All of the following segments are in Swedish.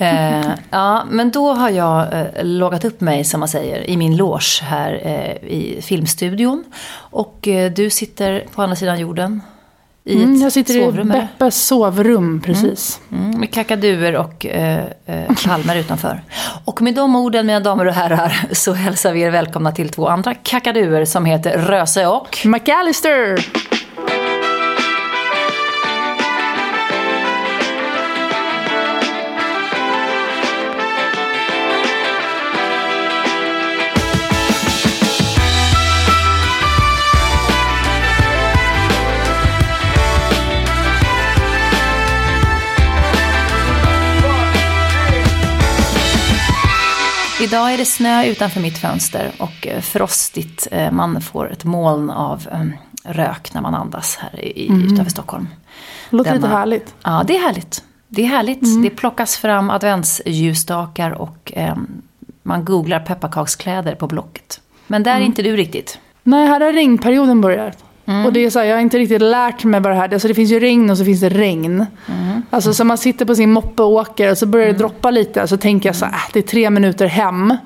Eh, ja, men då har jag eh, loggat upp mig, som man säger, i min loge här eh, i filmstudion. Och eh, du sitter på andra sidan jorden. I ett Mm, jag sitter sovrum, i? Beppes sovrum, precis. Mm, med kakaduer och eh, eh, palmer utanför. Och med de orden, mina damer och herrar, så hälsar vi er välkomna till två andra kakaduer som heter Röse och... McAllister! Idag är det snö utanför mitt fönster och eh, frostigt. Eh, Man får ett moln av eh, rök när man andas här i, utanför Stockholm. Låter lite Denna- härligt. Ja, det är härligt. Det är härligt. Det plockas fram adventsljusstakar och eh, man googlar pepparkakskläder på Blocket. Men där är inte du riktigt. Nej, här har regnperioden börjat. Och det är så här, jag har inte riktigt lärt mig vad det här är. Alltså det finns ju regn och så finns det regn. Alltså så man sitter på sin moppe och åker och så börjar det droppa lite. Så tänker jag så här, äh, det är tre minuter hem.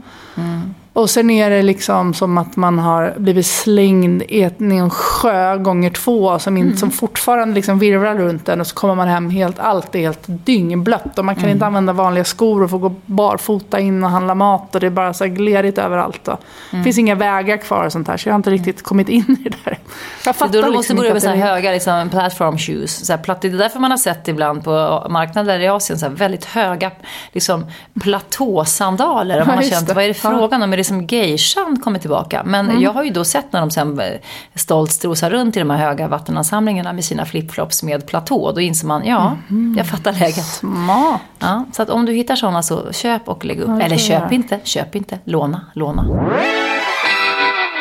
Och sen är det liksom som att man har blivit slängd i en sjö gånger två som, in, som fortfarande liksom virvlar runt en och så kommer man hem helt, allt är helt dyngblött och man kan inte använda vanliga skor och få gå barfota in och handla mat och det är bara så glerigt överallt. Det finns inga vägar kvar och sånt här så jag har inte riktigt kommit in i det där. Jag Så fattar då liksom måste inte börja med så höga liksom, platform shoes. Så här, platt, det är därför man har sett ibland på marknader i Asien så här, väldigt höga liksom, platåsandaler. Och man har känt, vad är det frågan om? Är det som geishan kommer tillbaka? Men jag har ju då sett när de sen eh, stolt strosar runt i de här höga vattenansamlingarna med sina flipflops med platå. Då inser man, ja, jag fattar läget. Smart. Ja, så att om du hittar sådana så köp och lägg upp. det Eller köp inte, köp inte, låna, låna.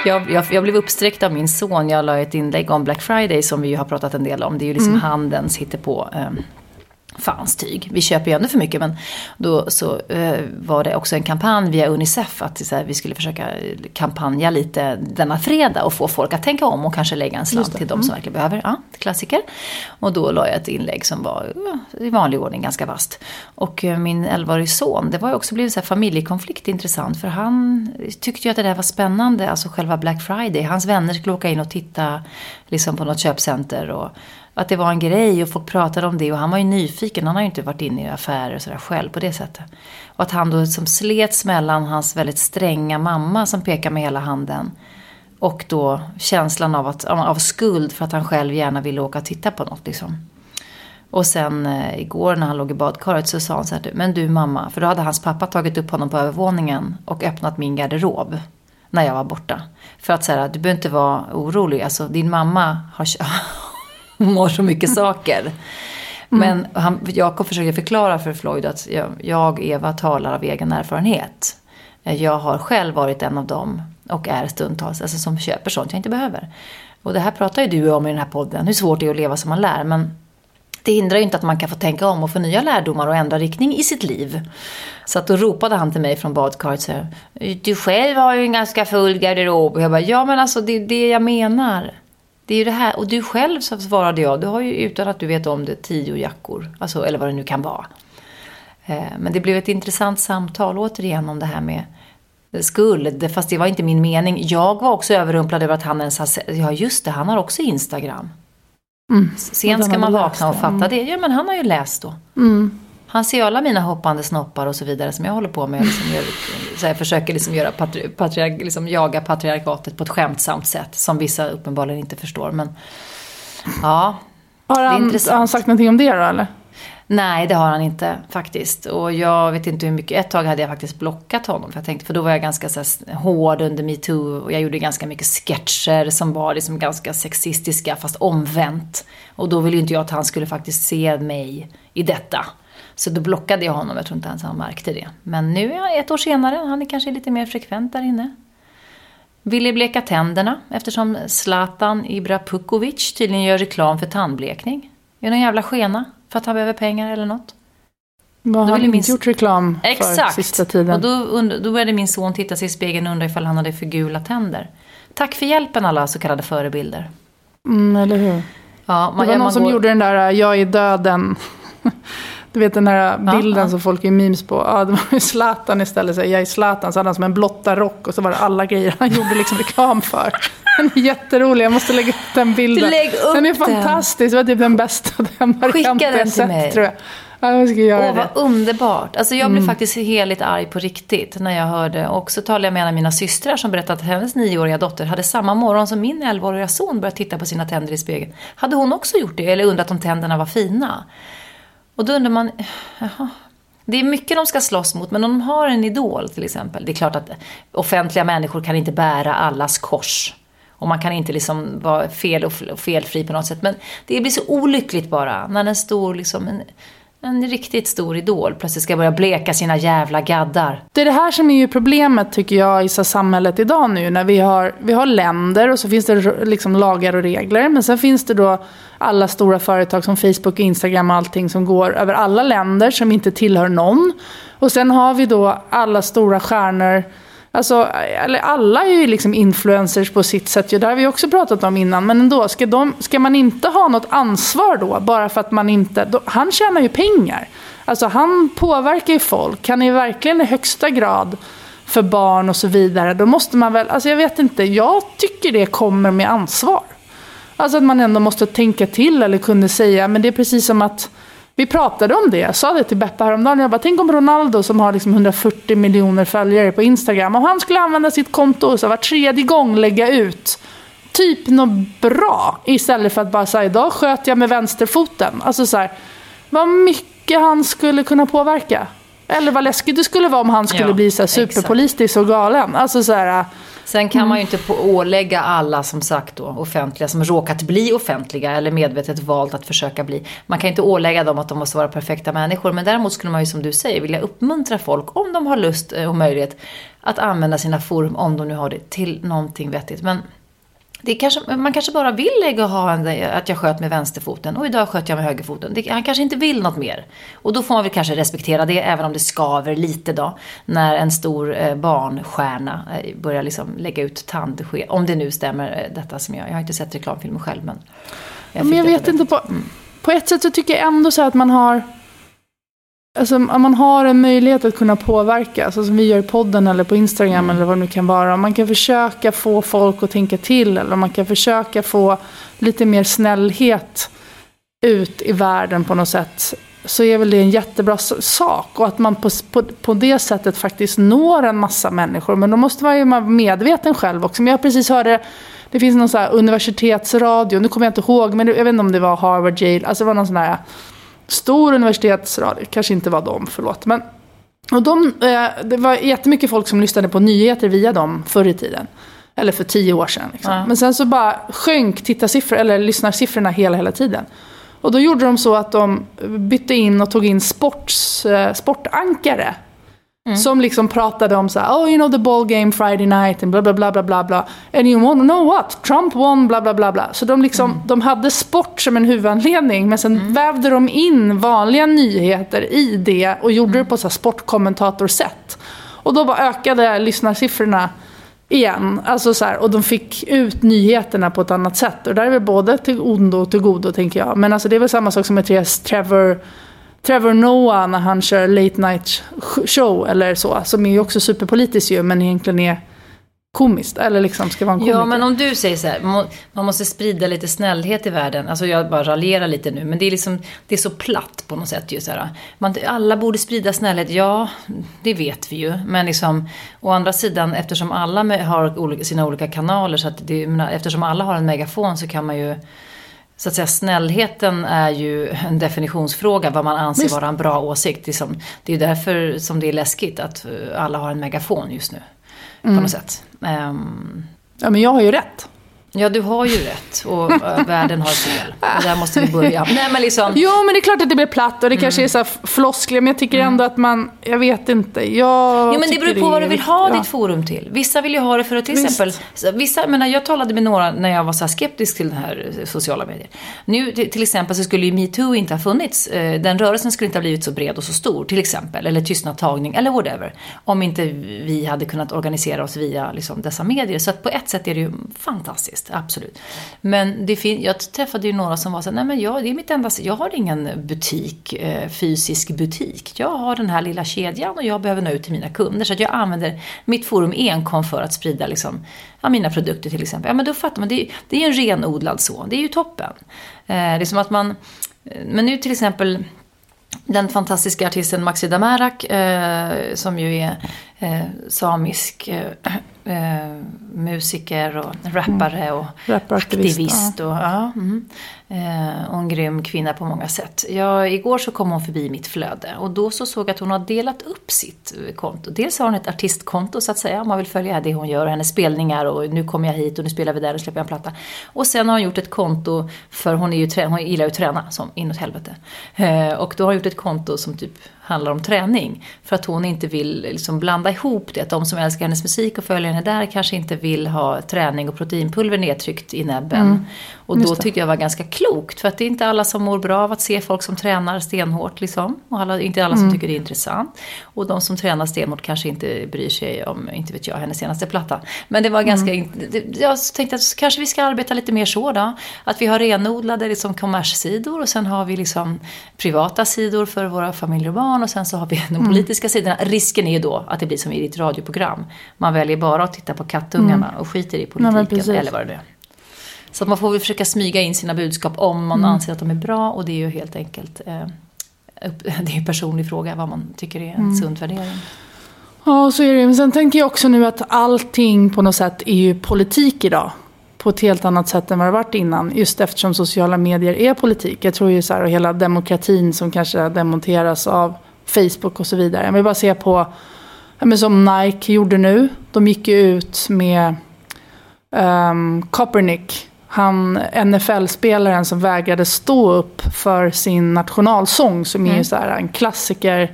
Jag, jag, jag blev uppsträckt av min son. Jag la ett inlägg om Black Friday som vi ju har pratat en del om. Det är ju liksom handelns hittepå. Eh, Fans tyg. Vi köper ju ändå för mycket men då så eh, var det också en kampanj via Unicef att här, vi skulle försöka eh, kampanja lite denna fredag och få folk att tänka om och kanske lägga en slant till de som verkligen behöver. Ja, klassiker. Och då la jag ett inlägg som var ja, i vanlig ordning ganska vast. Och eh, min 11-årige son, det var ju också blivit så här familjekonflikt intressant för han tyckte ju att det där var spännande, alltså själva Black Friday. Hans vänner skulle åka in och titta liksom på något köpcenter och att det var en grej och folk pratade om det och han var ju nyfiken. Han har ju inte varit inne i affärer och sådär själv på det sättet. Och att han då som slets mellan hans väldigt stränga mamma som pekar med hela handen och då känslan av, att, av skuld för att han själv gärna ville åka och titta på något liksom. Och sen eh, igår när han låg i badkaret så sa han så här, men du mamma, för då hade hans pappa tagit upp honom på övervåningen och öppnat min garderob när jag var borta. För att säga, du behöver inte vara orolig, alltså din mamma har, har så mycket saker. Men han, Jakob försöker förklara för Floyd att jag, jag, Eva, talar av egen erfarenhet. Jag har själv varit en av dem och är stundtals, alltså som köper sånt jag inte behöver. Och det här pratar ju du om i den här podden, hur svårt det är att leva som man lär. Men det hindrar ju inte att man kan få tänka om och få nya lärdomar och ändra riktning i sitt liv. Så att då ropade han till mig från badkaret så här, Du själv har ju en ganska full garderob. Och jag bara, ja men alltså det är det jag menar. Det är ju det här. Och du själv, så svarade jag, du har ju utan att du vet om det tio jackor. Alltså, eller vad det nu kan vara. Eh, Men det blev ett intressant samtal återigen om det här med skuld. Fast det var inte min mening. Jag var också överrumplad över att han ens har ja just det, han har också Instagram. Sent Och ska man vakna och fatta det. Ja, men han har ju läst då. Mm. Han ser alla mina hoppande snoppar och så vidare som jag håller på med. Liksom, gör, så jag försöker liksom göra patri, patriark, liksom jaga patriarkatet på ett skämtsamt sätt. Som vissa uppenbarligen inte förstår. Men ja, Har han, har han sagt någonting om det då eller? Nej, det har han inte faktiskt. Och jag vet inte hur mycket. Ett tag hade jag faktiskt blockat honom. För jag tänkte, för då var jag ganska så här, hård under metoo. Och jag gjorde ganska mycket sketcher som var liksom ganska sexistiska fast omvänt. Och då ville ju inte jag att han skulle faktiskt se mig i detta. Så då blockade jag honom. Jag tror inte ens han märkte det. Men nu ett år senare. Han är kanske lite mer frekvent där inne. Ville bleka tänderna eftersom Zlatan Ibrahimovic tydligen gör reklam för tandblekning. Är någon jävla skena för att han behöver pengar eller något? Vad har han minst- gjort reklam för Exakt! sista tiden? Och då, då började min son titta sig i spegeln och undra ifall han hade för gula tänder. Tack för hjälpen alla så kallade förebilder. Mm, eller hur? Ja, Det var någon som gjorde den där Jag är döden. Du vet den här bilden ja, som folk är memes på. Ja, det var ju Zlatan istället. Så jag är Zlatan. Så hade han som en blotta rock och så var det alla grejer han gjorde liksom reklam för. Den är jätterolig. Jag måste lägga upp den bilden. Lägg upp den är fantastisk. Det var typ den bästa den varianten jag sett mig. tror jag. Ja, jag ska göra Åh, vad underbart. Alltså, jag blev mm. faktiskt heligt arg på riktigt när jag hörde. Och så talade jag med en av mina systrar som berättade att hennes nioåriga dotter hade samma morgon som min elvaåriga son börjat titta på sina tänder i spegeln. Hade hon också gjort det? Eller undrat om tänderna var fina? Och då undrar man, jaha. Det är mycket de ska slåss mot, men om de har en idol till exempel. Det är klart att offentliga människor kan inte bära allas kors. Och man kan inte liksom vara fel och felfri på något sätt. Men det blir så olyckligt bara när en stor liksom, en, en riktigt stor idol plötsligt ska börja bleka sina jävla gaddar. Det är det här som är ju problemet tycker jag i samhället idag nu. När vi har, vi har länder och så finns det liksom lagar och regler. Men sen finns det då alla stora företag som Facebook och Instagram och allting som går över alla länder som inte tillhör någon. Och sen har vi då alla stora stjärnor Alltså, eller alla är ju liksom influencers på sitt sätt. Det har vi också pratat om innan. Men ändå, ska, de, ska man inte ha något ansvar då? Bara för att man inte... Då, han tjänar ju pengar. Alltså han påverkar ju folk. Han är verkligen i högsta grad för barn och så vidare. Då måste man väl... Alltså jag vet inte. Jag tycker det kommer med ansvar. Alltså att man ändå måste tänka till eller kunde säga. Men det är precis som att vi pratade om det, jag sa det till Beppe häromdagen. Jag bara, tänk om Ronaldo som har liksom 140 miljoner följare på Instagram, om han skulle använda sitt konto så var tredje gång lägga ut typ något bra istället för att bara säga idag sköt jag med vänsterfoten. Alltså så här, vad mycket han skulle kunna påverka. Eller vad läskigt det skulle vara om han skulle ja, bli så här superpolitisk och galen. Alltså så här, Sen kan mm. man ju inte ålägga alla som sagt då offentliga som råkat bli offentliga eller medvetet valt att försöka bli. Man kan inte ålägga dem att de måste vara perfekta människor. Men däremot skulle man ju som du säger vilja uppmuntra folk om de har lust och möjlighet att använda sina forum om de nu har det till någonting vettigt. Men det kanske, man kanske bara vill lägga och ha en, att jag sköt med vänsterfoten och idag sköt jag med högerfoten. Det, han kanske inte vill något mer. Och då får man väl kanske respektera det, även om det skaver lite då. När en stor eh, barnstjärna eh, börjar liksom lägga ut tandsked. Om det nu stämmer, eh, detta som jag... Jag har inte sett reklamfilmen själv, men... Jag, men jag vet inte, på, mm. på ett sätt så tycker jag ändå så att man har Alltså, om man har en möjlighet att kunna påverka, alltså som vi gör i podden eller på Instagram mm. eller vad det nu kan vara. Om man kan försöka få folk att tänka till eller om man kan försöka få lite mer snällhet ut i världen på något sätt. Så är väl det en jättebra sak. Och att man på, på, på det sättet faktiskt når en massa människor. Men då måste man ju vara medveten själv också. Men jag precis hörde, det finns någon så universitetsradio, nu kommer jag inte ihåg, men jag vet inte om det var Harvard, Yale, alltså det var någon sån här stor universitetsradio, kanske inte var de, förlåt. Men, och de, eh, det var jättemycket folk som lyssnade på nyheter via dem förr i tiden. Eller för tio år sedan. Liksom. Ja. Men sen så bara sjönk tittarsiffror, eller lyssnarsiffrorna hela, hela tiden. Och då gjorde de så att de bytte in och tog in sports, eh, sportankare Mm. Som liksom pratade om så här, oh you know the ball game Friday night and bla bla bla bla bla bla. And you wanna know what? Trump won bla bla bla bla. Så de liksom, mm. de hade sport som en huvudanledning men sen mm. vävde de in vanliga nyheter i det och gjorde mm. det på så här sportkommentatorsätt. Och då bara ökade lyssnarsiffrorna igen. Alltså så här, och de fick ut nyheterna på ett annat sätt. Och där är väl både till ondo och till godo tänker jag. Men alltså det är väl samma sak som med Trevor Trevor Noah när han kör late night show eller så. Som är ju också superpolitisk ju men egentligen är komiskt. Eller liksom ska vara en komiker. Ja men om du säger så här, man måste sprida lite snällhet i världen. Alltså jag bara raljerar lite nu. Men det är liksom, det är så platt på något sätt ju så här. Man, alla borde sprida snällhet, ja det vet vi ju. Men liksom, å andra sidan eftersom alla har sina olika kanaler. Så att det, eftersom alla har en megafon så kan man ju så att säga, snällheten är ju en definitionsfråga, vad man anser vara en bra åsikt. Det är, som, det är därför som det är läskigt att eh, alla har en megafon just nu. Mm. På något sätt. Um, ja, men jag har ju rätt. Ja, du har ju rätt och äh, världen har fel. Och där måste vi börja. Nej, men liksom... Jo, men det är klart att det blir platt och det mm. kanske är så floskler, men jag tycker mm. ändå att man, jag vet inte. Jag jo, men det beror på vad du vill ha ja. ditt forum till. Vissa vill ju ha det för att till Visst. exempel, vissa, menar, jag talade med några när jag var så skeptisk till den här eh, sociala medier. Nu till exempel så skulle ju metoo inte ha funnits. Eh, den rörelsen skulle inte ha blivit så bred och så stor, till exempel. Eller tystnadtagning, eller whatever. Om inte vi hade kunnat organisera oss via liksom, dessa medier. Så att på ett sätt är det ju fantastiskt visst, absolut. Men det fin- jag träffade ju några som var så här, nej men jag, det är mitt enda, jag har ingen butik, eh, fysisk butik. Jag har den här lilla kedjan och jag behöver nå ut till mina kunder. Så att jag använder mitt forum enkom för att sprida liksom, ja, mina produkter till exempel. Ja men då fattar man, det är, det är ju en renodlad så, det är ju toppen. Eh, det är som att man, eh, men nu till exempel den fantastiska artisten Maxi Damarak eh, som ju är eh, samisk eh, eh musiker och rappare och aktivist. Och, ja, mm. Eh, och en grym kvinna på många sätt. Ja, igår så kom hon förbi mitt flöde och då så såg jag att hon har delat upp sitt konto. Dels har hon ett artistkonto så att säga, om man vill följa det hon gör, hennes spelningar och nu kommer jag hit och nu spelar vi där och släpper jag en platta. Och sen har hon gjort ett konto, för hon, är ju, hon gillar ju att träna som inåt helvete. Eh, och då har hon gjort ett konto som typ handlar om träning. För att hon inte vill liksom blanda ihop det. Att de som älskar hennes musik och följer henne där kanske inte vill ha träning och proteinpulver nedtryckt i näbben. Mm. Och då tyckte jag var ganska klokt. För att det är inte alla som mår bra av att se folk som tränar stenhårt. Liksom. Och alla, inte alla som mm. tycker det är intressant. Och de som tränar stenhårt kanske inte bryr sig om, inte vet jag, hennes senaste platta. Men det var ganska... Mm. Jag tänkte att kanske vi ska arbeta lite mer så då. Att vi har renodlade liksom, kommerssidor och sen har vi liksom privata sidor för våra familjer och barn. Och sen så har vi de mm. politiska sidorna. Risken är ju då att det blir som i ditt radioprogram. Man väljer bara att titta på kattungarna mm. och skiter i politiken. Eller vad det är. Så att man får väl försöka smyga in sina budskap om man mm. anser att de är bra och det är ju helt enkelt eh, det är en personlig fråga vad man tycker är en mm. sund värdering. Ja, så är det. Men sen tänker jag också nu att allting på något sätt är ju politik idag. På ett helt annat sätt än vad det varit innan. Just eftersom sociala medier är politik. Jag tror ju så här, och hela demokratin som kanske demonteras av Facebook och så vidare. Jag vill bara se på, men som Nike gjorde nu. De gick ju ut med um, Kaepernick han NFL-spelaren som vägrade stå upp för sin nationalsång som mm. är så här en klassiker.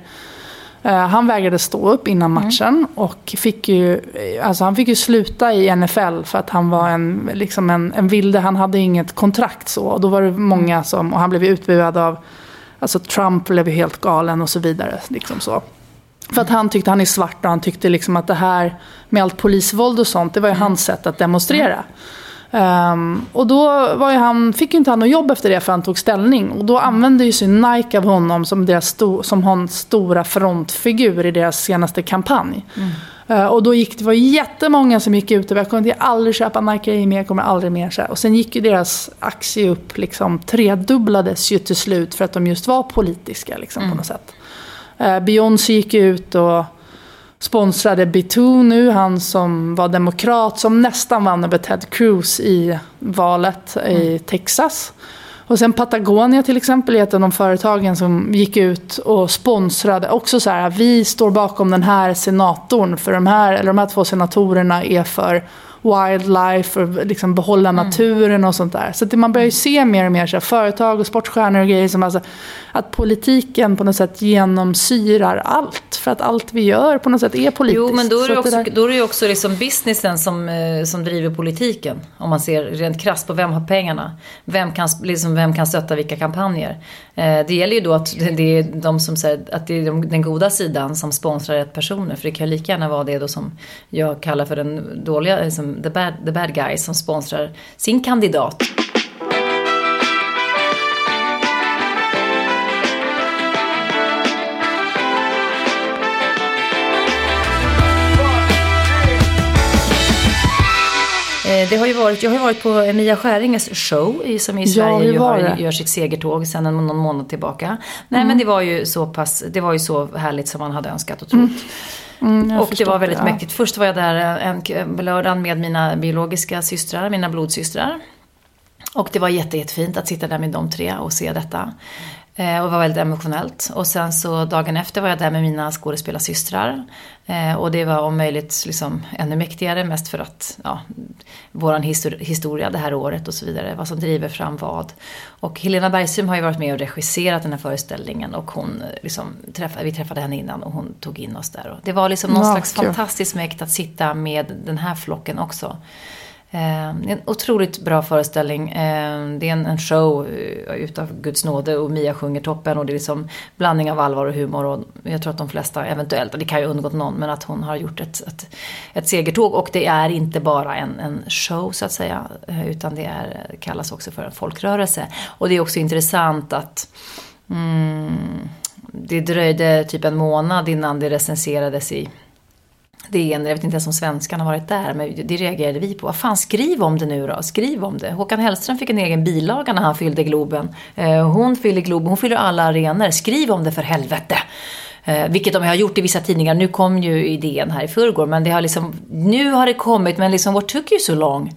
Uh, han vägrade stå upp innan mm. matchen mm. och fick ju, alltså han fick ju sluta i NFL för att han var en, liksom en, en vilde. Han hade inget kontrakt så. Och då var det många mm. som, och han blev utbuad av, alltså Trump blev ju helt galen och så vidare. Liksom så. För att han tyckte, han är svart och han tyckte liksom att det här med allt polisvåld och sånt, det var ju mm. hans sätt att demonstrera. Mm. Um, och då var han, fick ju inte han något jobb efter det för han tog ställning. Och då använde ju sig Nike av honom som, deras sto, som hans stora frontfigur i deras senaste kampanj. Mm. Uh, och då gick det var jättemånga som gick ut och jag kommer aldrig köpa Nike mer, jag kommer aldrig mer. Så Och sen gick ju deras aktie upp, liksom tredubblades ju till slut för att de just var politiska liksom, mm. på något sätt. Uh, Beyoncé gick ut och sponsrade B2 nu, han som var demokrat som nästan vann över Ted Cruz i valet mm. i Texas. Och sen Patagonia till exempel är ett av de företagen som gick ut och sponsrade. Också så här, vi står bakom den här senatorn för de här, eller de här två senatorerna är för wildlife och liksom behålla mm. naturen och sånt där. Så att man börjar ju se mer och mer så här, företag och sportstjärnor och grejer som alltså, att politiken på något sätt genomsyrar allt. För att allt vi gör på något sätt är politiskt. Jo, men då är det, också, det då är det också liksom businessen som, eh, som driver politiken. Om man ser rent krasst på vem har pengarna. Vem kan, liksom, vem kan stötta vilka kampanjer. Eh, det gäller ju då att det är, de som, säger, att det är den goda sidan som sponsrar rätt personer. För det kan ju lika gärna vara det då som jag kallar för den dåliga, liksom the, bad, the bad guys som sponsrar sin kandidat. Det har ju varit, jag har varit på Mia Skäringes show som i Sverige ja, har, gör sitt segertåg sedan någon månad tillbaka. Nej mm. men det var ju så pass, det var ju så härligt som man hade önskat och trott. Mm. Mm, och det var väldigt det, ja. mäktigt. Först var jag där en lördag med mina biologiska systrar, mina blodsystrar. Och det var jätte, jättefint att sitta där med de tre och se detta. Eh, och var väldigt emotionellt. Och sen så dagen efter var jag där med mina skådespelarsystrar. Eh, och det var om möjligt liksom ännu mäktigare, mest för att ja, våran historia det här året och så vidare, vad som driver fram vad. Och Helena Bergström har ju varit med och regisserat den här föreställningen och hon liksom, träffade, vi träffade henne innan och hon tog in oss där. Och det var liksom någon ja, slags kul. fantastisk mäkt att sitta med den här flocken också. Eh, en otroligt bra föreställning. Eh, det är en, en show eh, utav Guds nåde och Mia sjunger toppen och det är liksom blandning av allvar och humor. Och jag tror att de flesta, eventuellt, det kan ju undgått någon, men att hon har gjort ett, ett, ett segertåg. Och det är inte bara en, en show så att säga, eh, utan det är, kallas också för en folkrörelse. Och det är också intressant att mm, det dröjde typ en månad innan det recenserades i DN, jag vet inte ens om svenskarna har varit där, men det reagerade vi på. Vad fan, skriv om det nu då, skriv om det. Håkan Hellström fick en egen bilaga när han fyllde Globen. Eh, hon fyller Globen, hon fyller alla arenor. Skriv om det för helvete. Eh, vilket de har gjort i vissa tidningar. Nu kom ju idén här i förrgår, men det har liksom, nu har det kommit, men liksom what took you so long?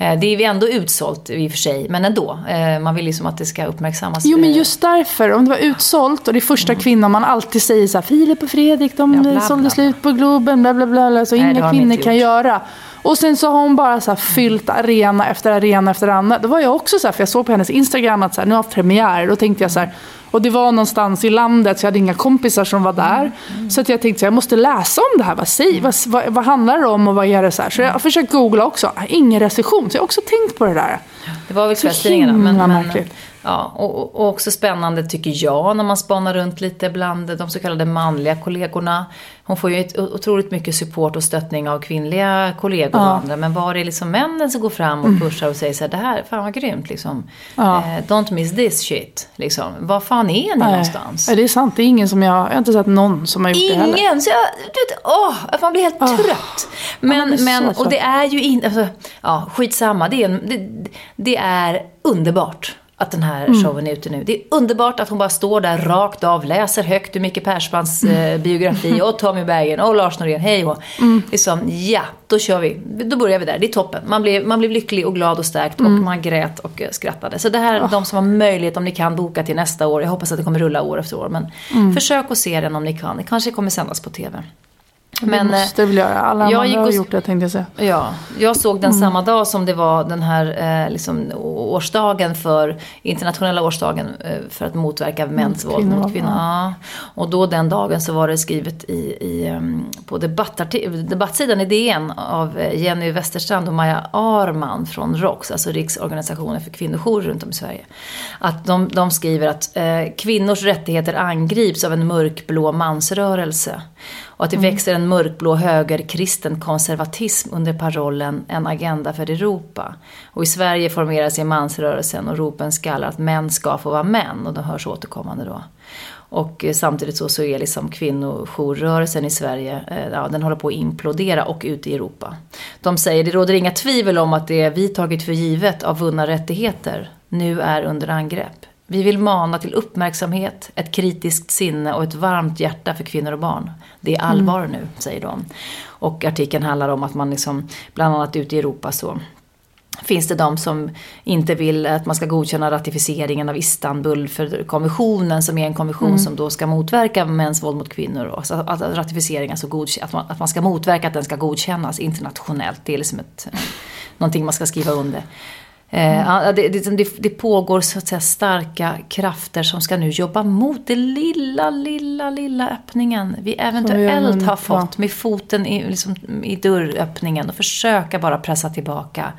Eh, det är ju ändå utsålt i och för sig, men ändå. Eh, man vill liksom att det ska uppmärksammas. Jo, men just därför. Om det var utsålt och det är första mm. kvinnan man alltid säger så här, Filip och Fredrik, de ja, bla, sålde bla, slut på Globen, bla bla bla, så Nej, inga kvinnor kan göra. Och sen så har hon bara så fyllt arena efter arena efter arena. Då var jag också så här, för jag såg på hennes Instagram att så här, nu har haft premiär. Då tänkte jag så här, och det var någonstans i landet så jag hade inga kompisar som var där. Mm. Så att jag tänkte så jag måste läsa om det här. Vad, säg, vad, vad, vad handlar det om och vad är det så här? Så jag har försökt googla också. Ingen recension. Så jag har också tänkt på det där. Det var väl kvällstidningarna. Men, men, Ja, och, och, också spännande tycker jag när man spanar runt lite bland de så kallade manliga kollegorna. Hon får ju ett, otroligt mycket support och stöttning av kvinnliga kollegor och andra. Men var är liksom männen som går fram och mm. pushar och säger så här, det här, fan vad grymt liksom. Ja. Eh, don't miss this shit. Liksom. Var fan är ni Nej. någonstans? Ja, det är sant, det är ingen som jag, jag har inte sett någon som har gjort ingen. det heller. Ingen! Så jag, du vet, åh, man blir helt oh. trött. Men, ja, men och det är ju inte, alltså, ja skitsamma, det är, det, det är underbart att den här mm. showen är ute nu. Det är underbart att hon bara står där rakt av, läser högt ur Micke Persbrandts mm. eh, biografi och Tommy Bergen och Lars Norén, hej och mm. liksom, ja, då kör vi. Då börjar vi där, det är toppen. Man blev, man blev lycklig och glad och stärkt mm. och man grät och eh, skrattade. Så det här är oh. de som har möjlighet, om ni kan, boka till nästa år. Jag hoppas att det kommer rulla år efter år. Men mm. försök att se den om ni kan. Det kanske kommer sändas på TV. Men, det måste väl göra. Alla jag andra har gjort det tänkte jag säga. Ja, jag såg den mm. samma dag som det var den här eh, liksom, årsdagen för internationella årsdagen eh, för att motverka mäns våld mot kvinnor. Ja. Och då den dagen så var det skrivet i, i, um, på debattsidan i DN av eh, Jenny Westerstrand och Maja Arman från ROX, alltså Riksorganisationen för kvinnojourer runt om i Sverige. Att de, de skriver att eh, kvinnors rättigheter angrips av en mörkblå mansrörelse. Och att det mm. växer en mörkblå högerkristen konservatism under parollen En agenda för Europa. Och i Sverige formerar sig mansrörelsen och ropen skallar att män ska få vara män och de hörs återkommande då. Och eh, samtidigt så, så är liksom kvinnojourrörelsen i Sverige, eh, ja, den håller på att implodera och ute i Europa. De säger det råder inga tvivel om att det vi tagit för givet av vunna rättigheter nu är under angrepp. Vi vill mana till uppmärksamhet, ett kritiskt sinne och ett varmt hjärta för kvinnor och barn. Det är allvar mm. nu, säger de. Och artikeln handlar om att man liksom, bland annat ute i Europa så finns det de som inte vill att man ska godkänna ratificeringen av Istanbul för konventionen som är en konvention mm. som då ska motverka mäns våld mot kvinnor. Och så att ratificeringen, alltså att, man, att man ska motverka att den ska godkännas internationellt. Det är liksom ett, någonting man ska skriva under. Mm. Det, det, det, pågår så att säga starka krafter som ska nu jobba mot den lilla, lilla, lilla öppningen vi eventuellt har fått med foten i, liksom, i dörröppningen och försöka bara pressa tillbaka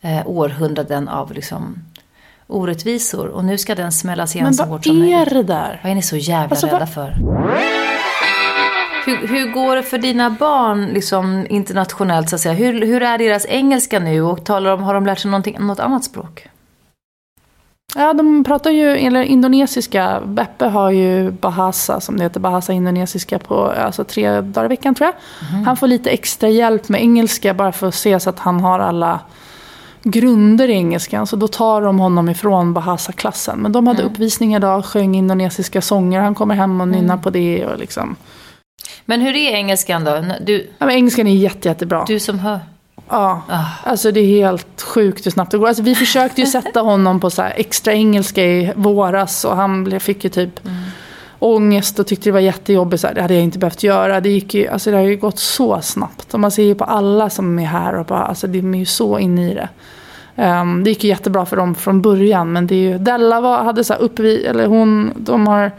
eh, århundraden av liksom, orättvisor. Och nu ska den smällas igen så hårt som möjligt. Men vad är det där? Vad är ni så jävla alltså, rädda för? Hur, hur går det för dina barn liksom, internationellt? Så att säga? Hur, hur är deras engelska nu och talar de, har de lärt sig något annat språk? Ja, de pratar ju eller indonesiska. Beppe har ju Bahasa, som det heter, Bahasa indonesiska på alltså, tre dagar i veckan tror jag. Mm. Han får lite extra hjälp med engelska bara för att se så att han har alla grunder i engelskan. Så då tar de honom ifrån Bahasa-klassen. Men de hade mm. uppvisning idag, sjöng indonesiska sånger. Han kommer hem och nynnar mm. på det. Och liksom. Men hur är engelskan då? Du, ja, men engelskan är jätte, jättebra. Du som hör. Ja, ah. alltså det är helt sjukt hur snabbt det går. Alltså vi försökte ju sätta honom på så extra engelska i våras och han fick ju typ mm. ångest och tyckte det var jättejobbigt. Så här, det hade jag inte behövt göra. Det, gick ju, alltså det har ju gått så snabbt. Och man ser ju på alla som är här och bara, alltså de är ju så inne i det. Um, det gick ju jättebra för dem från början men det är ju, Della var, hade så här uppvi, eller hon, de har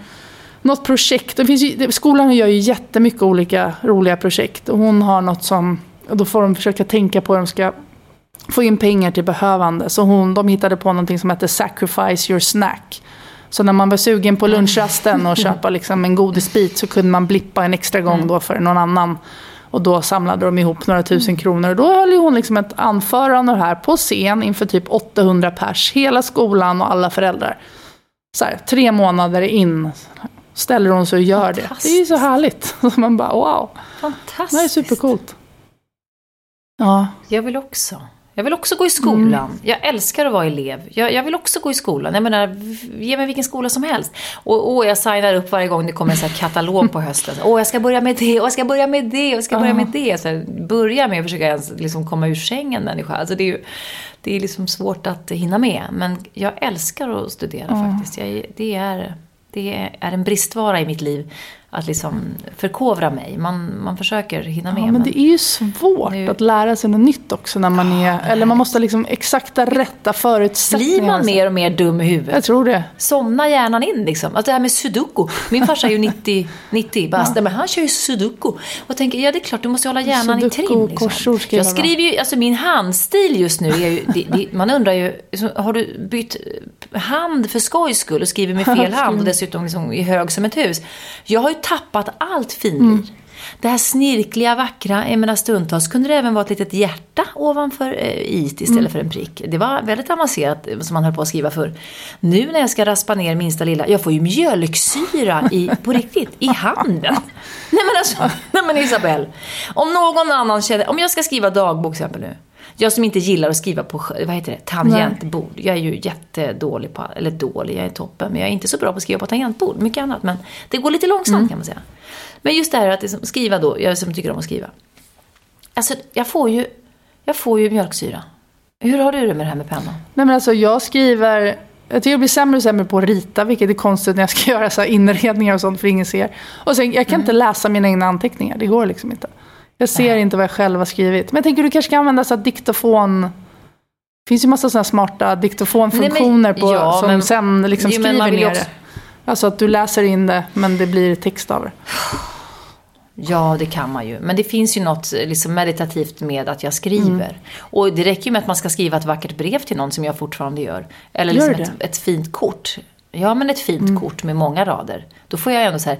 något projekt. Det finns ju, skolan gör ju jättemycket olika roliga projekt och hon har något som, och då får de försöka tänka på hur de ska få in pengar till behövande. Så hon, de hittade på någonting som heter Sacrifice your snack. Så när man var sugen på lunchrasten och köpa liksom en godisbit så kunde man blippa en extra gång då för någon annan. Och då samlade de ihop några tusen kronor. Och då höll hon liksom ett anförande här på scen inför typ 800 pers. Hela skolan och alla föräldrar. Så här, tre månader in ställer hon sig och gör det. Det är ju så härligt. Man bara wow. Fantastiskt. Det är supercoolt. Ja. Jag vill också. Jag vill också gå i skolan. Mm. Jag älskar att vara elev. Jag, jag, vill också gå i skolan. Jag menar, ge mig vilken skola som helst. Och, och jag signar upp varje gång det kommer en sån här katalog på hösten. Åh, jag ska börja med det, och jag ska börja med det, och jag ska börja med det. Så här, börja med att försöka ens liksom komma ur sängen människa. Alltså det är ju det är liksom svårt att hinna med. Men jag älskar att studera faktiskt. Jag, det, är, det är en bristvara i mitt liv att liksom förkovra mig. Man, man försöker hinna med. Ja, men det är ju svårt Nu- att lära sig något nytt också när man är, eller man måste liksom exakta rätta förutsättningar. Blir man mer och mer dum i huvudet? Jag tror det. somnar hjärnan in liksom. Alltså det här med sudoku. Min farsa är ju 90, 90 bast, men han kör ju sudoku. Och tänker, ja det är klart, du måste hålla hjärnan i Sudoku trim. och Liksom. Jag jag skriver ju, alltså min handstil just nu är ju, det, det, man undrar ju, har du bytt hand för skojs skull och skriver med fel hand och dessutom liksom är hög som ett hus. Jag har ju tappat allt finlir. Mm. Det här snirkliga, vackra, jag menar stundtals kunde det även vara ett litet hjärta ovanför eh, it istället Mm. för en prick. Det var väldigt avancerat eh, som man höll på att skriva för. Nu när jag ska raspa ner minsta lilla, jag får ju mjölksyra i, på riktigt, i handen. Nej men alltså, nej men Isabelle. Om någon annan känner, om jag ska skriva dagbok till exempel nu. Jag som inte gillar att skriva på, vad heter det, tangentbord. Jag är ju jättedålig på, eller dålig, jag är toppen. Men jag är inte så bra på att skriva på tangentbord, mycket annat. Men det går lite långsamt kan man säga. Men just det här att skriva då, jag som tycker om att skriva. Alltså, jag får ju, jag får ju mjölksyra. Hur har du det med det här med pennan? Nej men alltså jag skriver, jag tycker jag blir sämre och sämre på att rita, vilket är konstigt när jag ska göra så här inredningar och sånt för ingen ser. Och sen, jag kan inte läsa mina egna anteckningar, det går liksom inte. Jag ser inte vad jag själv har skrivit. Men jag tänker du kanske kan använda så här diktofon. Det finns ju massa sådana smarta diktofonfunktioner Nej, men- på, ja, som men- sen liksom Jo, skriver ner också- det. Alltså att du läser in det, men det blir text av det. Ja, det kan man ju. Men det finns ju något liksom meditativt med att jag skriver. Och det räcker ju med att man ska skriva ett vackert brev till någon som jag fortfarande gör. Eller liksom ett, ett fint kort. Ja, men ett fint kort med många rader. Då får jag ändå så här,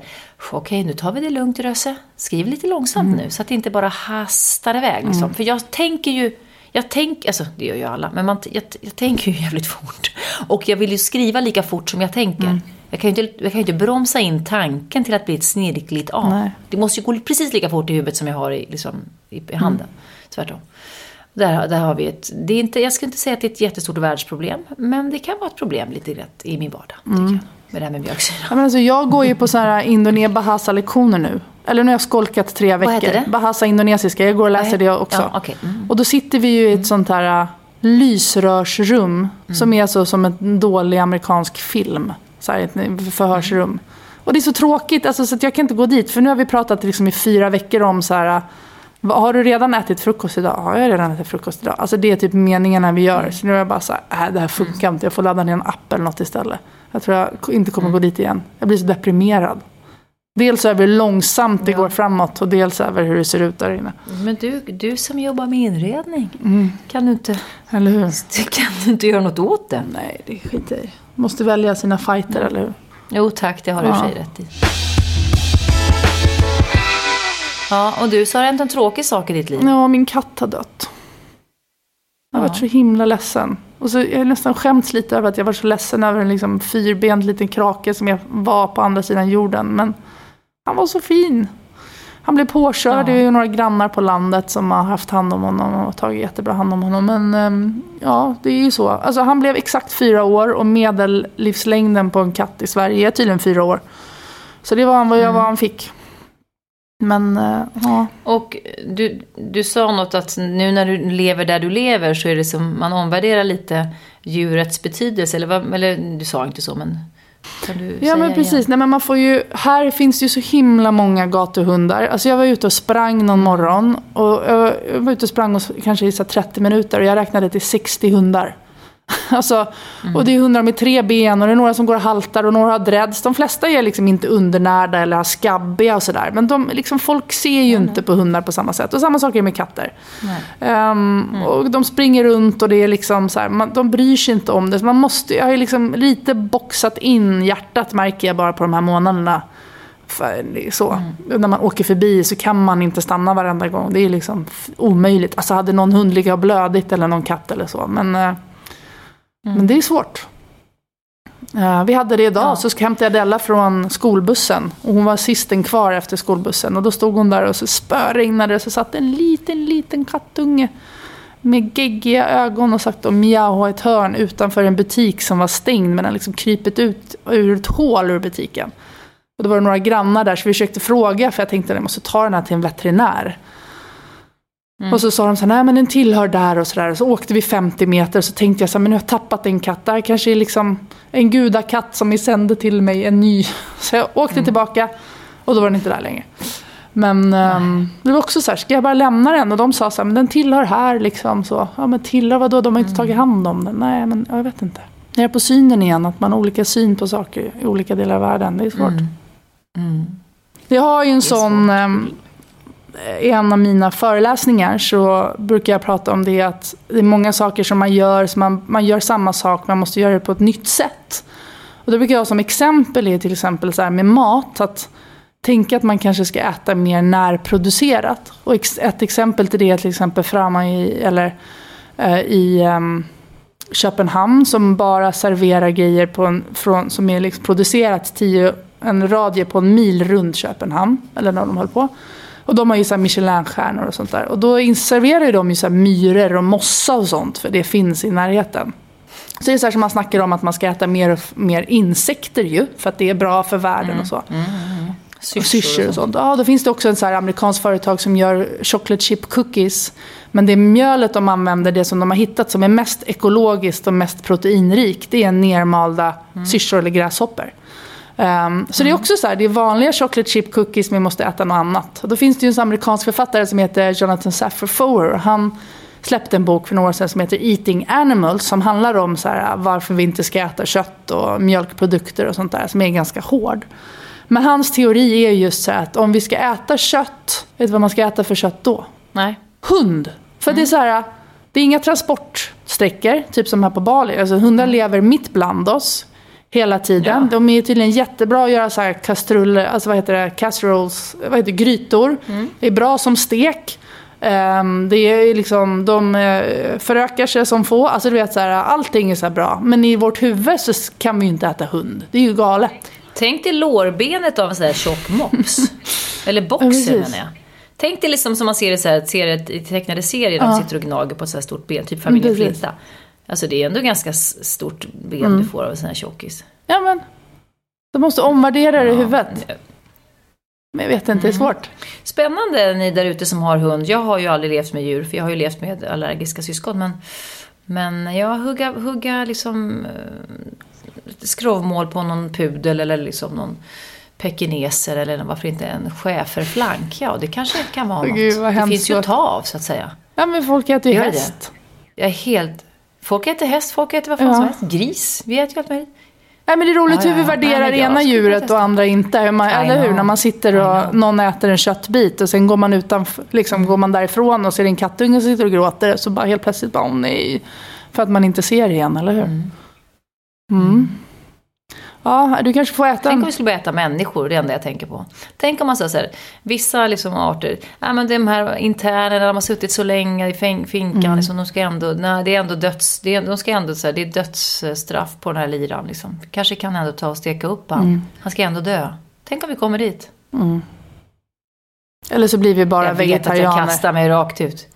okej nu tar vi det lugnt Röse. Skriv lite långsamt nu så att det inte bara hastar iväg. Liksom. För jag tänker ju, jag tänker, alltså det gör ju alla, men man, jag, jag tänker ju jävligt fort. Och jag vill ju skriva lika fort som jag tänker. Jag kan ju inte, jag kan inte bromsa in tanken till att bli ett snirkligt A. Nej. Det måste ju gå precis lika fort i huvudet som jag har i, liksom, i, i handen. Tvärtom. Där, där har vi ett, det är inte, jag skulle inte säga att det är ett jättestort världsproblem, men det kan vara ett problem lite rätt i min vardag. Tycker jag, med det här med mjölksyra. Ja, men alltså, jag går ju på sådana här Indone Bahasa-lektioner nu. Eller nu har jag skolkat tre veckor. heter det? Bahasa indonesiska, jag går och läser det också. Ja, okej. Mm. Och då sitter vi ju i ett sånt här äh, lysrörsrum. Som är så som en dålig amerikansk film. Så här, ett förhörsrum. Och det är så tråkigt, alltså, så att jag kan inte gå dit. För nu har vi pratat liksom i fyra veckor om så här. Äh, "Vad- Har du redan ätit frukost idag? Ja, jag har redan ätit frukost idag. Alltså det är typ meningarna vi gör. Så nu är jag bara så här, äh, det här funkar inte. Jag får ladda ner en app eller något istället. Jag tror jag inte kommer gå dit igen. Jag blir så deprimerad. Dels över hur långsamt det går framåt och dels över hur det ser ut där inne. Men du, du som jobbar med inredning, Mm. kan, du inte, Eller hur? kan du inte göra något åt det? Nej, det skiter jag i. Måste välja sina fighter, eller hur? Jo tack, det har du i och för sig Ja. rätt i. Ja, och du, så har det hänt en tråkig sak i ditt liv. Ja, min katt har dött. Jag har varit så himla ledsen. Och så jag har nästan skämts lite över att jag var så ledsen över en liksom fyrbent liten krake som jag var på andra sidan jorden. Men han var så fin. Han blev påkörd. Ja. Det är ju några grannar på landet som har haft hand om honom och tagit jättebra hand om honom. Men ehm, ja, det är ju så. Alltså, han blev exakt fyra år och medellivslängden på en katt i Sverige är tydligen fyra år. Så det var vad, jag, vad han fick. Men eh, ja. Och du, du sa något att nu när du lever där du lever så är det som man omvärderar lite djurets betydelse. Eller, vad, eller du sa inte så, men Ja men precis, igen? Nej, men man får ju, här finns ju så himla många gatuhundar. Alltså jag var ute och sprang någon morgon och jag var ute och sprang och kanske i så här 30 minuter och jag räknade till 60 hundar. alltså, Och det är hundar med tre ben och det är några som går och haltar och några har dreads. De flesta är liksom inte undernärda eller skabbiga och sådär. Men de, liksom, folk ser ju inte på hundar på samma sätt. Och samma sak är med katter. Um, och de springer runt och det är liksom så här, man, de bryr sig inte om det. Så man måste, jag har liksom lite boxat in hjärtat märker jag bara på de här månaderna. Så. Mm. När man åker förbi så kan man inte stanna varenda gång. Det är liksom omöjligt. Alltså hade någon hund legat och blödigt eller någon katt eller så. Men, mm. men det är svårt. Uh, vi hade det idag, ja. så hämtade jag Della från skolbussen. Och hon var sisten kvar efter skolbussen. Och då stod hon där och så spöregnade det. Så satt en liten, liten kattunge med geggiga ögon och sagt och mjau ett hörn utanför en butik som var stängd. Men den liksom krypit ut ur ett hål ur butiken. Och då var det några grannar där så vi försökte fråga för jag tänkte att jag måste ta den här till en veterinär. Mm. Och så sa de så här, nej men den tillhör där och sådär. Så åkte vi 50 meter och så tänkte jag så här, men nu har jag tappat en katt. Det här kanske är liksom en gudakatt som vi sände till mig, en ny. Så jag åkte mm. tillbaka och då var den inte där längre. Men um, det var också så här, ska jag bara lämna den? Och de sa så här, men den tillhör här liksom. Så, ja men tillhör vadå? De har inte mm. tagit hand om den. Nej men jag vet inte. Jag är på synen igen, att man har olika syn på saker i olika delar av världen. Det är svårt. Mm. Mm. Jag har ju en sån, um, i en av mina föreläsningar så brukar jag prata om det att det är många saker som man gör, så man, man gör samma sak, men man måste göra det på ett nytt sätt. Och då brukar jag som exempel är till exempel så med mat, att tänka att man kanske ska äta mer närproducerat. Och ex, ett exempel till det är till exempel Frama i, eller, eh, i um, Köpenhamn som bara serverar grejer på en, från, som är liksom producerat tio en radie på en mil runt Köpenhamn. Eller när de håller på. Och de har ju så Michelinstjärnor och sånt där. Och då serverar de ju så myror och mossa och sånt. För det finns i närheten. Så det är så här som man snackar om att man ska äta mer och mer insekter ju. För att det är bra för världen mm. och så. Mm, mm, mm. och syrsor och sånt. Ja, då finns det också ett så här amerikanskt företag som gör chocolate chip cookies. Men det mjölet de använder, det som de har hittat som är mest ekologiskt och mest proteinrikt. Det är nermalda mm. syrsor eller gräshoppor. Um, så mm. det är också så här, det är vanliga chocolate chip cookies men vi måste äta något annat. Och då finns det ju en amerikansk författare som heter Jonathan Safran Foer. Han släppte en bok för några år sedan som heter Eating Animals som handlar om så här, varför vi inte ska äta kött och mjölkprodukter och sånt där som är ganska hård. Men hans teori är just så här att om vi ska äta kött, vet du vad man ska äta för kött då? Nej. Hund! För mm. det är så här, det är inga transportsträckor, typ som här på Bali. Alltså hundar mm. lever mitt bland oss hela tiden. Ja. De är tydligen jättebra att göra så här kastruller, alltså vad heter det, casseroles, vad heter det, grytor. Mm. Det är bra som stek. Um, det är liksom, de uh, förökar sig som få. Alltså du vet så här, allting är så bra. Men i vårt huvud så kan vi ju inte äta hund. Det är ju galet. Tänk dig lårbenet av en sån här tjock mops. Eller boxer ja, menar jag. Tänk dig liksom som man ser i, så här, ser i tecknade serier, ja. de sitter och gnager på ett så här stort ben, typ familjen Flinta. Alltså det är ändå ganska stort ben mm. du får av en sån här tjockis. Ja men, du måste omvärdera det i huvudet. Men jag vet inte, det är mm. svårt. Spännande ni där ute som har hund. Jag har ju aldrig levt med djur, för jag har ju levt med allergiska syskon. Men, men jag hugga, hugga liksom eh, skrovmål på någon pudel eller liksom någon pekineser eller varför inte en schäferflank. Ja, det kanske kan vara något. Gud, det finns ju att ta av så att säga. Ja, men folk äter ju häst. Det. Jag är helt Folk äter häst, folk äter vad fan ja. som helst. Gris, vi äter ju allt möjligt. Nej, men det är roligt ja, hur vi värderar ja, ena djuret och andra inte. Man, eller hur? När man sitter och någon äter en köttbit och sen går man, utanför, liksom, går man därifrån och ser en kattunge som sitter och gråter. Så bara helt plötsligt bara, åh nej. För att man inte ser det igen, eller hur? Mm. Ja, du kanske får äta Tänk om vi skulle börja äta människor, det är det enda jag tänker på. Tänk om man säger så här, vissa liksom arter, ja men de här internerna, de har suttit så länge i finkan, mm. liksom, de ska ändå, nej det är ändå döds, det är, de ska ändå, så här, det är dödsstraff på den här liran liksom. Kanske kan ändå ta och steka upp han. Mm. Han ska ändå dö. Tänk om vi kommer dit. Mm. Eller så blir vi bara vegetarianer. Jag vet att jag kastar mig rakt ut.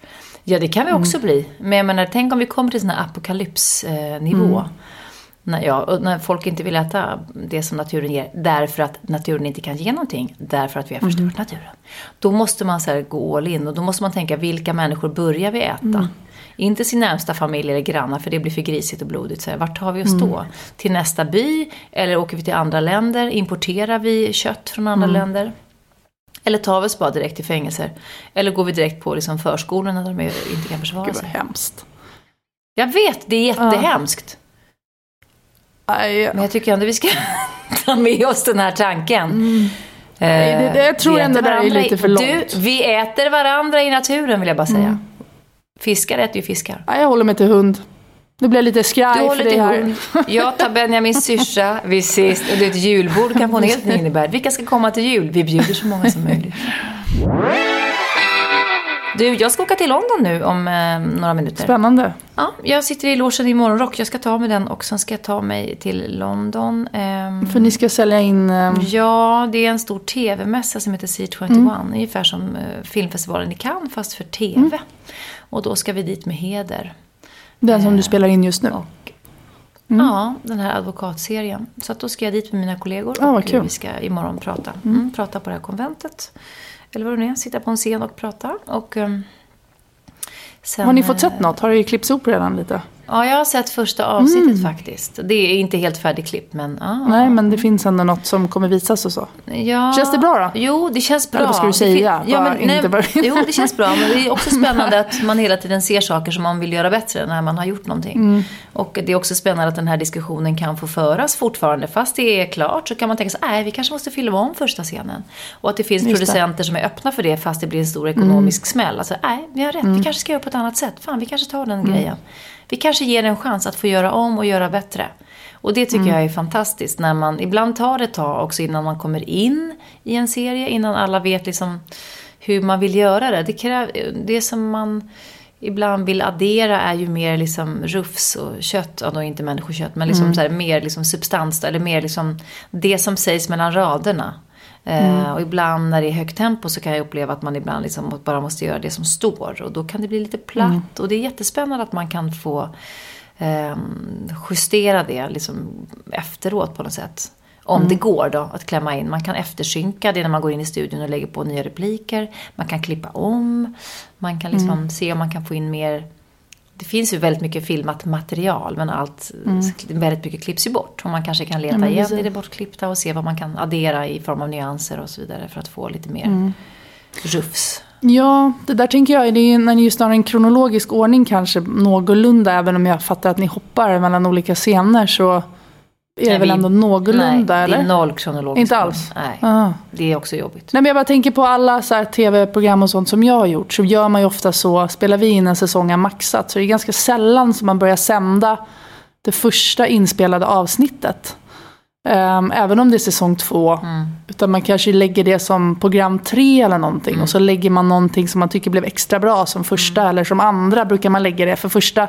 Ja, det kan vi också mm. bli. Men jag menar, tänk om vi kommer till sån här apokalypsnivå. Eh, när, ja, när folk inte vill äta det som naturen ger därför att naturen inte kan ge någonting, därför att vi har förstört mm. naturen. Då måste man så gå all in och då måste man tänka vilka människor börjar vi äta? Mm. Inte sin närmsta familj eller grannar för det blir för grisigt och blodigt. Så här, vart tar vi oss då? Mm. Till nästa by? Eller åker vi till andra länder? Importerar vi kött från andra mm. länder? Eller tar vi oss bara direkt till fängelser? Eller går vi direkt på liksom förskolorna där de inte kan försvara Gud, sig? hemskt. Jag vet, det är jättehemskt. Men jag tycker ändå vi ska ta med oss den här tanken. Mm. Nej, det- jag tror ändå det där är lite för långt. Du, vi äter varandra i naturen vill jag bara säga. Fiskar äter ju fiskar. aj, jag håller mig till hund. Nu blir jag lite skraj Du för håller till här. Jag tar Benjamins syrsa. Vi ses. Och ett julbord kan få en helt ny innebörd. Vilka ska komma till jul? Vi bjuder så många som möjligt. Du, jag ska åka till London nu om eh, några minuter. Spännande. Ja, jag sitter i logen i morgonrock. Jag ska ta med den och sen ska jag ta mig till London. Ehm, För ni ska sälja in... ehm, Ja, det är en stor tv-mässa som heter C21. Mm. Ungefär som eh, filmfestivalen i Cannes fast för tv. Och då ska vi dit med heder. den som du spelar in just nu. Och, Mm. Ja, den här advokatserien. Så att då ska jag dit med mina kollegor Ja, vad och kul. vi ska imorgon prata. Mm, prata på det här konventet. Eller vad det nu är, sitta på en scen och prata. Och, ehm, sen, Har ni fått eh, sett något? Har det klippts upp redan lite? Ja, jag har sett första avsnittet Mm. faktiskt. Det är inte helt färdigklippt men... Ja, Nej, men det finns ändå något som kommer visas och så. Ja. Känns det bra då? Jo, det känns bra. Eller vad ska du Det säga? Ja, men, inte nej, bara- jo, det känns bra. Men det är också spännande att man hela tiden ser saker som man vill göra bättre när man har gjort någonting. Mm. Och det är också spännande att den här diskussionen kan få föras fortfarande. Fast det är klart så kan man tänka sig, nej, vi kanske måste filma om första scenen. Och att det finns Just det. producenter som är öppna för det fast det blir en stor ekonomisk smäll. Alltså, nej, vi har rätt, Mm. vi kanske ska göra på ett annat sätt. Fan, vi kanske tar den grejen. Vi kanske ger en chans att få göra om och göra bättre. Och det tycker Mm. jag är fantastiskt. När man, ibland tar det ett tag också innan man kommer in i en serie. Innan alla vet liksom hur man vill göra det. Det, kräv, det som man ibland vill addera är ju mer liksom rufs och kött. Ja, då inte människokött. Men liksom så här, mer liksom substans. Eller mer liksom det som sägs mellan raderna. Eh, och ibland när det är högt tempo så kan jag uppleva att man ibland liksom bara måste göra det som står. Och då kan det bli lite platt. Och det är jättespännande att man kan få eh, justera det liksom efteråt på något sätt. Om det går då att klämma in. Man kan eftersynka det när man går in i studion och lägger på nya repliker. Man kan klippa om. Man kan liksom se om man kan få in mer det finns ju väldigt mycket filmat material men allt, väldigt mycket klipps ju bort. Och man kanske kan leta men igen precis. i det bortklippta och se vad man kan addera i form av nyanser och så vidare för att få lite mer rufs. Ja, det där tänker jag, det är när ni just har en kronologisk ordning kanske någorlunda, även om jag fattar att ni hoppar mellan olika scener så är det Nej, väl vi- ändå någorlunda, Nej, det eller? är noll kronologiskt. Inte alls? Nej, Ah. det är också jobbigt. Nej men jag bara tänker på alla så tv-program och sånt som jag har gjort. Så gör man ju ofta så, spelar vi in en säsong av Maxat så det är ganska sällan som man börjar sända det första inspelade avsnittet. Ehm, även om det är säsong två. Utan man kanske lägger det som program tre eller någonting. Och så lägger man någonting som man tycker blev extra bra som första. Eller som andra brukar man lägga det. För första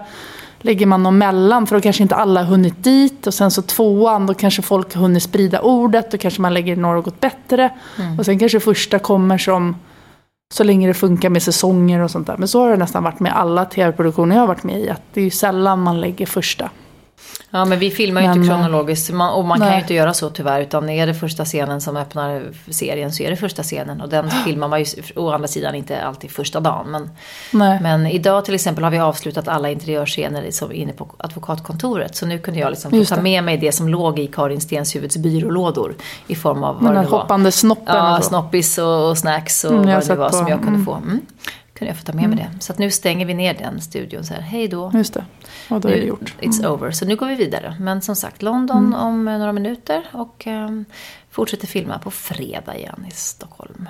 lägger man någon mellan för då kanske inte alla har hunnit dit. Och sen så tvåan, då kanske folk har hunnit sprida ordet. Då kanske man lägger något bättre. Och sen kanske första kommer som så länge det funkar med säsonger och sånt där. Men så har det nästan varit med alla tv-produktioner jag har varit med i. Att det är ju sällan man lägger första. Ja, men vi filmar ju Men, inte eh, kronologiskt. Man, och man kan nej. ju inte göra så tyvärr. Utan är det första scenen som öppnar serien så är det första scenen. Och den filmar man ju å andra sidan inte alltid första dagen. Men, Nej. men idag till exempel har vi avslutat alla interiörscener som inne på advokatkontoret. Så nu kunde jag liksom ta med mig det som låg i Karin Stenshuvuds byrålådor. I form av vad Den där hoppande snoppen Ja, och snoppis och, och snacks och Mm, vad det var som jag kunde mm. få. Mm. Kunde jag få ta med mig det. Så att nu stänger vi ner den studion så här, hej då. Just det. Och då är det Nu- gjort. It's over. Så nu går vi vidare. Men som sagt, London Mm. om några minuter och ehm, fortsätter filma på fredag igen i Stockholm.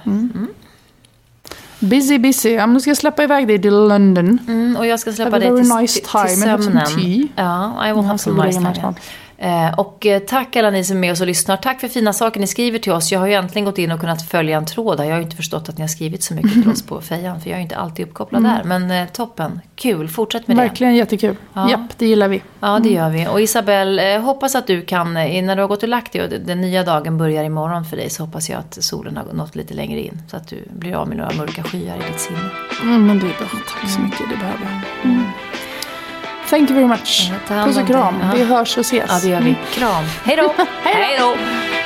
Busy, busy. Ja, men nu ska jag släppa iväg dig till London. Mm, och jag ska släppa dig till, nice till, till sömnen. Ja, I will have some nice time. Eh, och eh, tack alla ni som är med oss och lyssnar. Tack för fina saker ni skriver till oss. Jag har ju äntligen gått in och kunnat följa en tråd där. Jag har ju inte förstått att ni har skrivit så mycket till oss på fejan. För jag är ju inte alltid uppkopplad där. Men eh, toppen. Kul. Fortsätt med det. Verkligen jättekul. Ja. Japp, det gillar vi. Ja, det gör vi. Och Isabelle, hoppas att du kan, när du har gått och lagt dig och den nya dagen börjar imorgon för dig, så hoppas jag att solen har nått lite längre in. Så att du blir av med några mörka skyar i ditt sinne. Mm, men det är bra. Tack så mycket. Det behöver jag. Mm. Thank you very much. Puss och kram. Ja. Vi hörs och ses. Ja, det gör vi. Kram. Hej då! Hej då! Hej då!